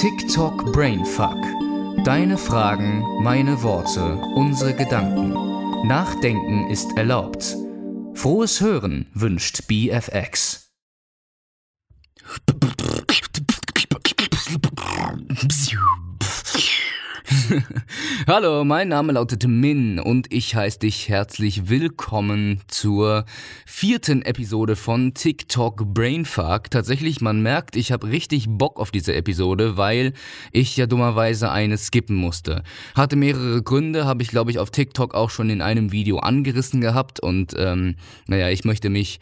TikTok Brainfuck. Deine Fragen, meine Worte, unsere Gedanken. Nachdenken ist erlaubt. Frohes Hören wünscht BFX. Hallo, mein Name lautet Min und ich heiße dich herzlich willkommen zur vierten Episode von TikTok Brainfuck. Tatsächlich, man merkt, ich habe richtig Bock auf diese Episode, weil ich ja dummerweise eine skippen musste. Hatte mehrere Gründe, habe ich glaube ich auf TikTok auch schon in einem Video angerissen gehabt und ähm, naja, ich möchte mich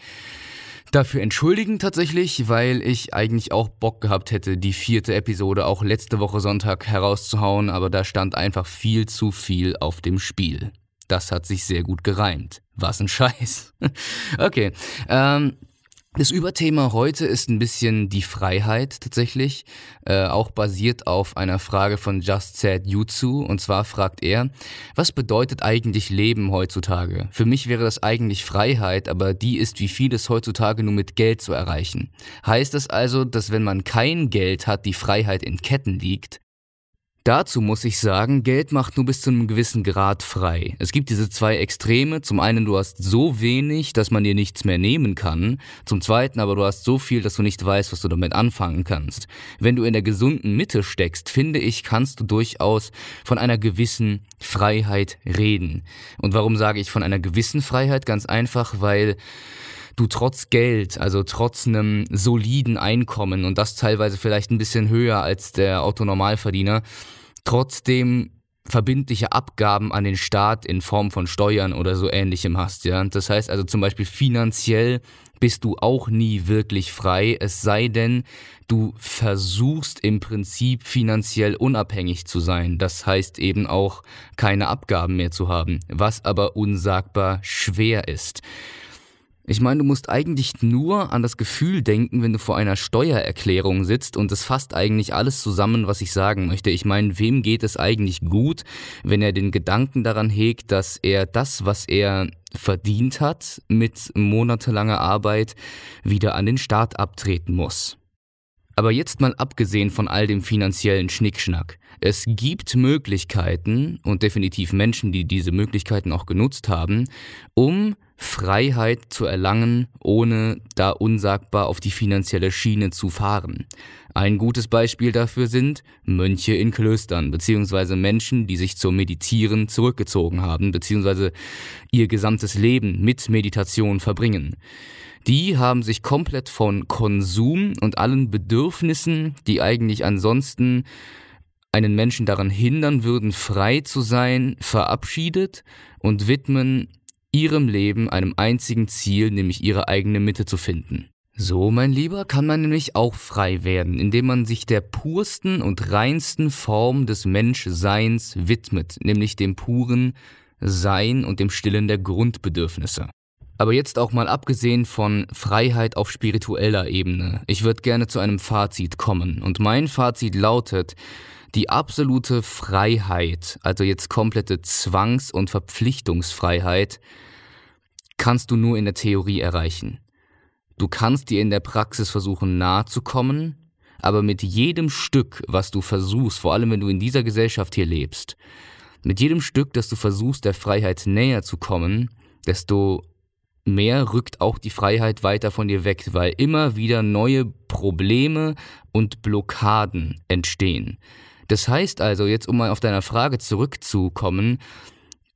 dafür entschuldigen tatsächlich, weil ich eigentlich auch Bock gehabt hätte, die vierte Episode auch letzte Woche Sonntag herauszuhauen, aber da stand einfach viel zu viel auf dem Spiel. Das hat sich sehr gut gereimt. Was ein Scheiß. okay. Ähm, das Überthema heute ist ein bisschen die Freiheit tatsächlich, äh, auch basiert auf einer Frage von Just Said Jutsu. Und zwar fragt er, was bedeutet eigentlich Leben heutzutage? Für mich wäre das eigentlich Freiheit, aber die ist wie vieles heutzutage nur mit Geld zu erreichen. Heißt das also, dass wenn man kein Geld hat, die Freiheit in Ketten liegt? Dazu muss ich sagen, Geld macht nur bis zu einem gewissen Grad frei. Es gibt diese zwei Extreme. Zum einen, du hast so wenig, dass man dir nichts mehr nehmen kann. Zum zweiten aber, du hast so viel, dass du nicht weißt, was du damit anfangen kannst. Wenn du in der gesunden Mitte steckst, finde ich, kannst du durchaus von einer gewissen Freiheit reden. Und warum sage ich von einer gewissen Freiheit? Ganz einfach, weil du trotz Geld, also trotz einem soliden Einkommen und das teilweise vielleicht ein bisschen höher als der Autonormalverdiener, trotzdem verbindliche Abgaben an den Staat in Form von Steuern oder so ähnlichem hast, ja. Das heißt also zum Beispiel finanziell bist du auch nie wirklich frei, es sei denn, du versuchst im Prinzip finanziell unabhängig zu sein. Das heißt eben auch keine Abgaben mehr zu haben, was aber unsagbar schwer ist. Ich meine, du musst eigentlich nur an das Gefühl denken, wenn du vor einer Steuererklärung sitzt und es fasst eigentlich alles zusammen, was ich sagen möchte. Ich meine, wem geht es eigentlich gut, wenn er den Gedanken daran hegt, dass er das, was er verdient hat, mit monatelanger Arbeit wieder an den Staat abtreten muss? Aber jetzt mal abgesehen von all dem finanziellen Schnickschnack. Es gibt Möglichkeiten und definitiv Menschen, die diese Möglichkeiten auch genutzt haben, um Freiheit zu erlangen, ohne da unsagbar auf die finanzielle Schiene zu fahren. Ein gutes Beispiel dafür sind Mönche in Klöstern, beziehungsweise Menschen, die sich zum Meditieren zurückgezogen haben, beziehungsweise ihr gesamtes Leben mit Meditation verbringen. Die haben sich komplett von Konsum und allen Bedürfnissen, die eigentlich ansonsten einen Menschen daran hindern würden, frei zu sein, verabschiedet und widmen ihrem Leben einem einzigen Ziel, nämlich ihre eigene Mitte zu finden. So, mein Lieber, kann man nämlich auch frei werden, indem man sich der pursten und reinsten Form des Menschseins widmet, nämlich dem puren Sein und dem Stillen der Grundbedürfnisse. Aber jetzt auch mal abgesehen von Freiheit auf spiritueller Ebene. Ich würde gerne zu einem Fazit kommen. Und mein Fazit lautet, die absolute Freiheit, also jetzt komplette Zwangs- und Verpflichtungsfreiheit, kannst du nur in der Theorie erreichen. Du kannst dir in der Praxis versuchen nahe zu kommen, aber mit jedem Stück, was du versuchst, vor allem wenn du in dieser Gesellschaft hier lebst, mit jedem Stück, das du versuchst, der Freiheit näher zu kommen, desto mehr rückt auch die Freiheit weiter von dir weg, weil immer wieder neue Probleme und Blockaden entstehen. Das heißt also, jetzt um mal auf deiner Frage zurückzukommen,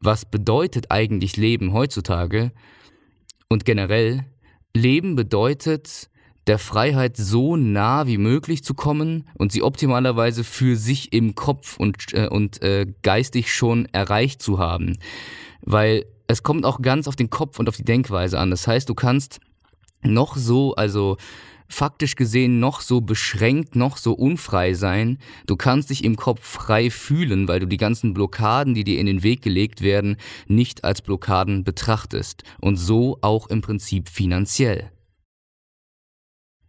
was bedeutet eigentlich Leben heutzutage und generell? Leben bedeutet, der Freiheit so nah wie möglich zu kommen und sie optimalerweise für sich im Kopf und, äh, und äh, geistig schon erreicht zu haben. Weil es kommt auch ganz auf den Kopf und auf die Denkweise an. Das heißt, du kannst noch so, also faktisch gesehen noch so beschränkt, noch so unfrei sein. Du kannst dich im Kopf frei fühlen, weil du die ganzen Blockaden, die dir in den Weg gelegt werden, nicht als Blockaden betrachtest. Und so auch im Prinzip finanziell.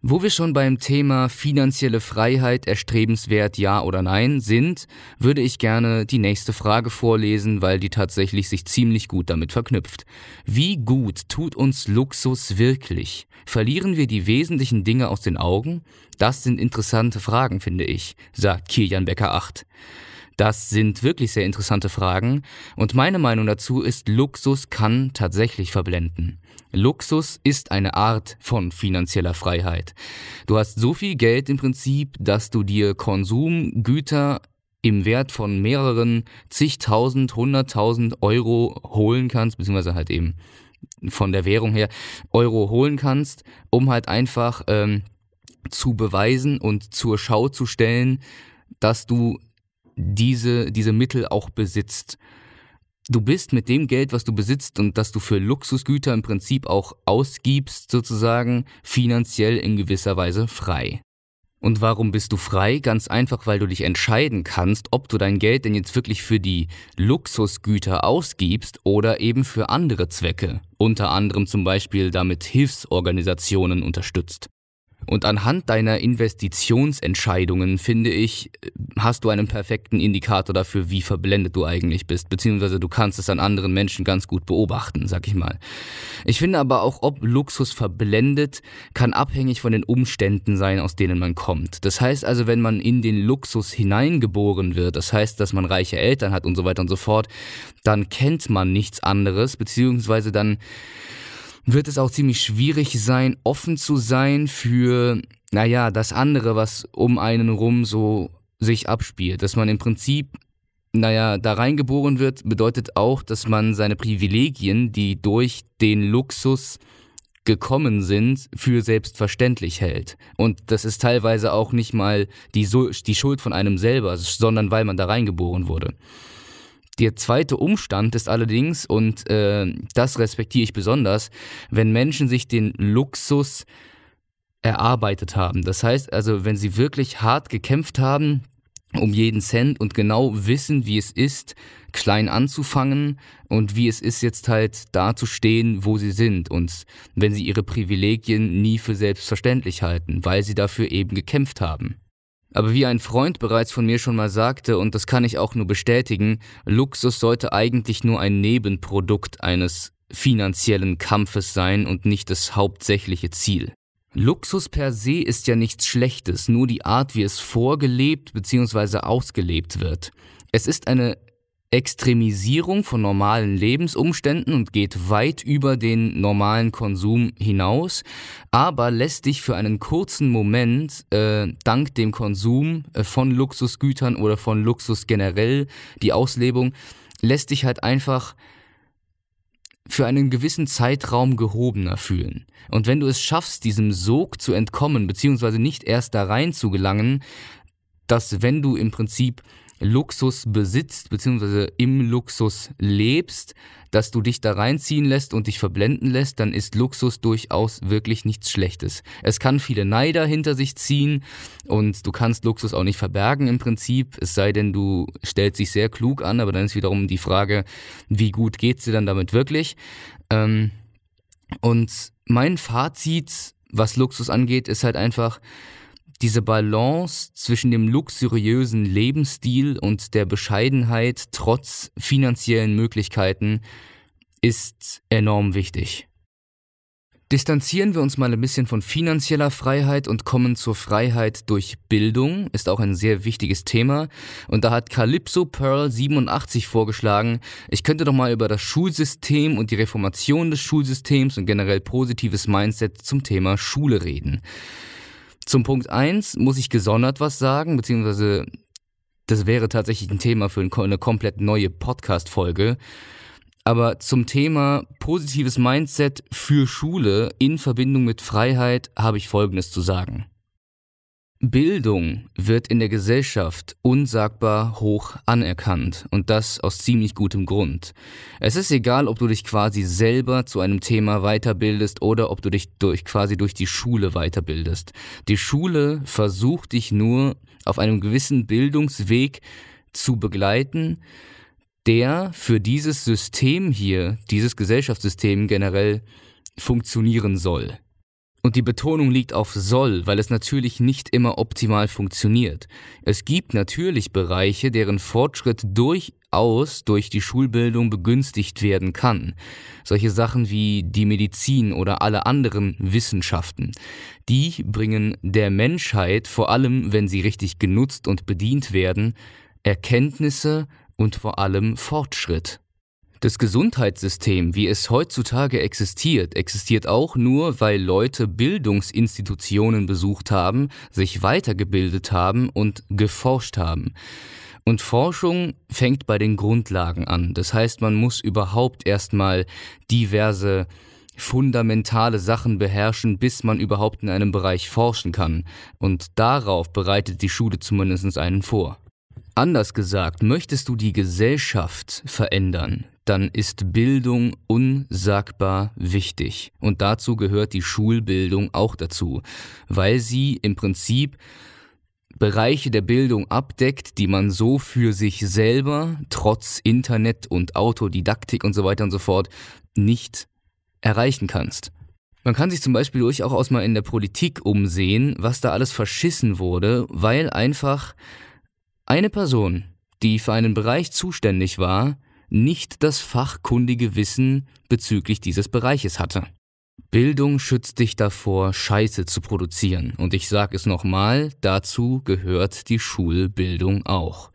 Wo wir schon beim Thema finanzielle Freiheit erstrebenswert ja oder nein sind, würde ich gerne die nächste Frage vorlesen, weil die tatsächlich sich ziemlich gut damit verknüpft. Wie gut tut uns Luxus wirklich? Verlieren wir die wesentlichen Dinge aus den Augen? Das sind interessante Fragen, finde ich, sagt Kilian Becker 8. Das sind wirklich sehr interessante Fragen und meine Meinung dazu ist, Luxus kann tatsächlich verblenden. Luxus ist eine Art von finanzieller Freiheit. Du hast so viel Geld im Prinzip, dass du dir Konsumgüter im Wert von mehreren zigtausend, hunderttausend Euro holen kannst, beziehungsweise halt eben von der Währung her Euro holen kannst, um halt einfach ähm, zu beweisen und zur Schau zu stellen, dass du diese, diese Mittel auch besitzt. Du bist mit dem Geld, was du besitzt und das du für Luxusgüter im Prinzip auch ausgibst, sozusagen finanziell in gewisser Weise frei. Und warum bist du frei? Ganz einfach, weil du dich entscheiden kannst, ob du dein Geld denn jetzt wirklich für die Luxusgüter ausgibst oder eben für andere Zwecke, unter anderem zum Beispiel damit Hilfsorganisationen unterstützt. Und anhand deiner Investitionsentscheidungen, finde ich, hast du einen perfekten Indikator dafür, wie verblendet du eigentlich bist, beziehungsweise du kannst es an anderen Menschen ganz gut beobachten, sag ich mal. Ich finde aber auch, ob Luxus verblendet, kann abhängig von den Umständen sein, aus denen man kommt. Das heißt also, wenn man in den Luxus hineingeboren wird, das heißt, dass man reiche Eltern hat und so weiter und so fort, dann kennt man nichts anderes, beziehungsweise dann wird es auch ziemlich schwierig sein, offen zu sein für, naja, das andere, was um einen rum so sich abspielt. Dass man im Prinzip, naja, da reingeboren wird, bedeutet auch, dass man seine Privilegien, die durch den Luxus gekommen sind, für selbstverständlich hält. Und das ist teilweise auch nicht mal die, die Schuld von einem selber, sondern weil man da reingeboren wurde. Der zweite Umstand ist allerdings, und äh, das respektiere ich besonders, wenn Menschen sich den Luxus erarbeitet haben. Das heißt also, wenn sie wirklich hart gekämpft haben um jeden Cent und genau wissen, wie es ist, klein anzufangen und wie es ist, jetzt halt da zu stehen, wo sie sind und wenn sie ihre Privilegien nie für selbstverständlich halten, weil sie dafür eben gekämpft haben. Aber wie ein Freund bereits von mir schon mal sagte, und das kann ich auch nur bestätigen, Luxus sollte eigentlich nur ein Nebenprodukt eines finanziellen Kampfes sein und nicht das hauptsächliche Ziel. Luxus per se ist ja nichts Schlechtes, nur die Art, wie es vorgelebt bzw. ausgelebt wird. Es ist eine Extremisierung von normalen Lebensumständen und geht weit über den normalen Konsum hinaus, aber lässt dich für einen kurzen Moment äh, dank dem Konsum äh, von Luxusgütern oder von Luxus generell, die Auslebung, lässt dich halt einfach für einen gewissen Zeitraum gehobener fühlen. Und wenn du es schaffst, diesem Sog zu entkommen, beziehungsweise nicht erst da rein zu gelangen, dass wenn du im Prinzip Luxus besitzt, beziehungsweise im Luxus lebst, dass du dich da reinziehen lässt und dich verblenden lässt, dann ist Luxus durchaus wirklich nichts Schlechtes. Es kann viele Neider hinter sich ziehen und du kannst Luxus auch nicht verbergen im Prinzip, es sei denn, du stellst dich sehr klug an, aber dann ist wiederum die Frage, wie gut geht's dir dann damit wirklich? Ähm, und mein Fazit, was Luxus angeht, ist halt einfach, diese Balance zwischen dem luxuriösen Lebensstil und der Bescheidenheit trotz finanziellen Möglichkeiten ist enorm wichtig. Distanzieren wir uns mal ein bisschen von finanzieller Freiheit und kommen zur Freiheit durch Bildung, ist auch ein sehr wichtiges Thema. Und da hat Calypso Pearl 87 vorgeschlagen, ich könnte doch mal über das Schulsystem und die Reformation des Schulsystems und generell positives Mindset zum Thema Schule reden. Zum Punkt 1 muss ich gesondert was sagen, beziehungsweise das wäre tatsächlich ein Thema für eine komplett neue Podcast-Folge. Aber zum Thema positives Mindset für Schule in Verbindung mit Freiheit habe ich Folgendes zu sagen. Bildung wird in der Gesellschaft unsagbar hoch anerkannt und das aus ziemlich gutem Grund. Es ist egal, ob du dich quasi selber zu einem Thema weiterbildest oder ob du dich durch, quasi durch die Schule weiterbildest. Die Schule versucht dich nur auf einem gewissen Bildungsweg zu begleiten, der für dieses System hier, dieses Gesellschaftssystem generell funktionieren soll. Und die Betonung liegt auf soll, weil es natürlich nicht immer optimal funktioniert. Es gibt natürlich Bereiche, deren Fortschritt durchaus durch die Schulbildung begünstigt werden kann. Solche Sachen wie die Medizin oder alle anderen Wissenschaften. Die bringen der Menschheit, vor allem wenn sie richtig genutzt und bedient werden, Erkenntnisse und vor allem Fortschritt. Das Gesundheitssystem, wie es heutzutage existiert, existiert auch nur, weil Leute Bildungsinstitutionen besucht haben, sich weitergebildet haben und geforscht haben. Und Forschung fängt bei den Grundlagen an. Das heißt, man muss überhaupt erstmal diverse fundamentale Sachen beherrschen, bis man überhaupt in einem Bereich forschen kann. Und darauf bereitet die Schule zumindest einen vor. Anders gesagt, möchtest du die Gesellschaft verändern, dann ist Bildung unsagbar wichtig. Und dazu gehört die Schulbildung auch dazu, weil sie im Prinzip Bereiche der Bildung abdeckt, die man so für sich selber, trotz Internet und Autodidaktik und so weiter und so fort, nicht erreichen kannst. Man kann sich zum Beispiel durchaus mal in der Politik umsehen, was da alles verschissen wurde, weil einfach eine Person, die für einen Bereich zuständig war, nicht das fachkundige Wissen bezüglich dieses Bereiches hatte. Bildung schützt dich davor, Scheiße zu produzieren. Und ich sage es nochmal, dazu gehört die Schulbildung auch.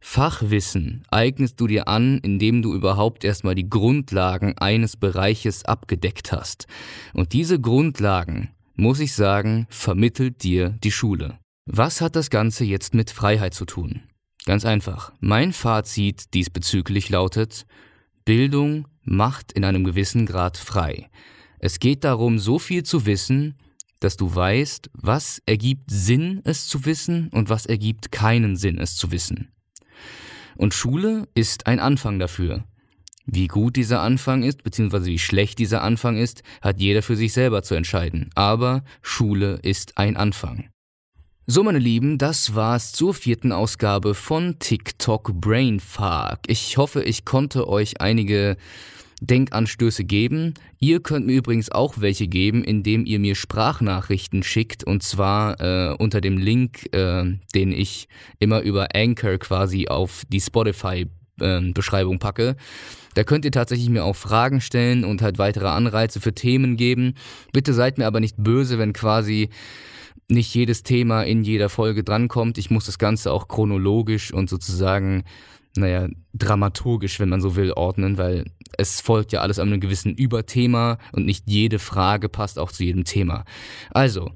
Fachwissen eignest du dir an, indem du überhaupt erstmal die Grundlagen eines Bereiches abgedeckt hast. Und diese Grundlagen, muss ich sagen, vermittelt dir die Schule. Was hat das Ganze jetzt mit Freiheit zu tun? Ganz einfach. Mein Fazit diesbezüglich lautet, Bildung macht in einem gewissen Grad frei. Es geht darum, so viel zu wissen, dass du weißt, was ergibt Sinn, es zu wissen und was ergibt keinen Sinn, es zu wissen. Und Schule ist ein Anfang dafür. Wie gut dieser Anfang ist, beziehungsweise wie schlecht dieser Anfang ist, hat jeder für sich selber zu entscheiden. Aber Schule ist ein Anfang. So, meine Lieben, das war's zur vierten Ausgabe von TikTok Brainfuck. Ich hoffe, ich konnte euch einige Denkanstöße geben. Ihr könnt mir übrigens auch welche geben, indem ihr mir Sprachnachrichten schickt und zwar äh, unter dem Link, äh, den ich immer über Anchor quasi auf die Spotify-Beschreibung äh, packe. Da könnt ihr tatsächlich mir auch Fragen stellen und halt weitere Anreize für Themen geben. Bitte seid mir aber nicht böse, wenn quasi nicht jedes Thema in jeder Folge drankommt. Ich muss das Ganze auch chronologisch und sozusagen, naja, dramaturgisch, wenn man so will, ordnen, weil es folgt ja alles einem gewissen Überthema und nicht jede Frage passt auch zu jedem Thema. Also,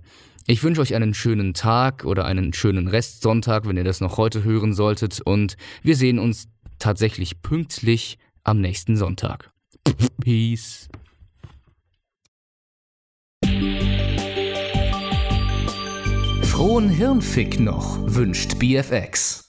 ich wünsche euch einen schönen Tag oder einen schönen Restsonntag, wenn ihr das noch heute hören solltet und wir sehen uns tatsächlich pünktlich am nächsten Sonntag. Peace. Frohen Hirnfick noch, wünscht BFX.